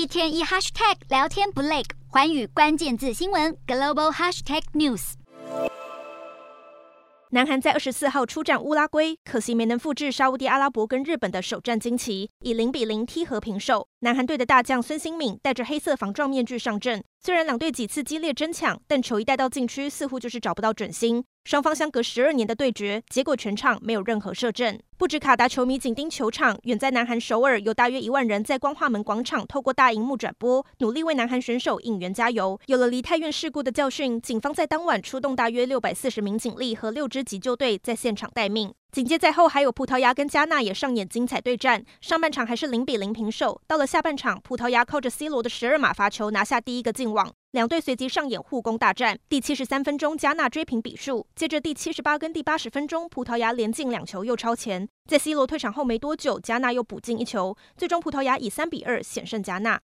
一天一 hashtag 聊天不累，环宇关键字新闻 global hashtag news。南韩在二十四号出战乌拉圭，可惜没能复制沙乌地阿拉伯跟日本的首战惊奇，以零比零踢和平手。南韩队的大将孙兴敏戴着黑色防撞面具上阵，虽然两队几次激烈争抢，但球一带到禁区，似乎就是找不到准心。双方相隔十二年的对决，结果全场没有任何射正。不止卡达球迷紧盯球场，远在南韩首尔，有大约一万人在光化门广场透过大荧幕转播，努力为南韩选手应援加油。有了梨泰院事故的教训，警方在当晚出动大约六百四十名警力和六支急救队在现场待命。紧接在后，还有葡萄牙跟加纳也上演精彩对战。上半场还是零比零平手，到了下半场，葡萄牙靠着 C 罗的十二码罚球拿下第一个进网。两队随即上演互攻大战。第七十三分钟，加纳追平比数。接着第七十八跟第八十分钟，葡萄牙连进两球又超前。在 C 罗退场后没多久，加纳又补进一球。最终葡萄牙以三比二险胜加纳。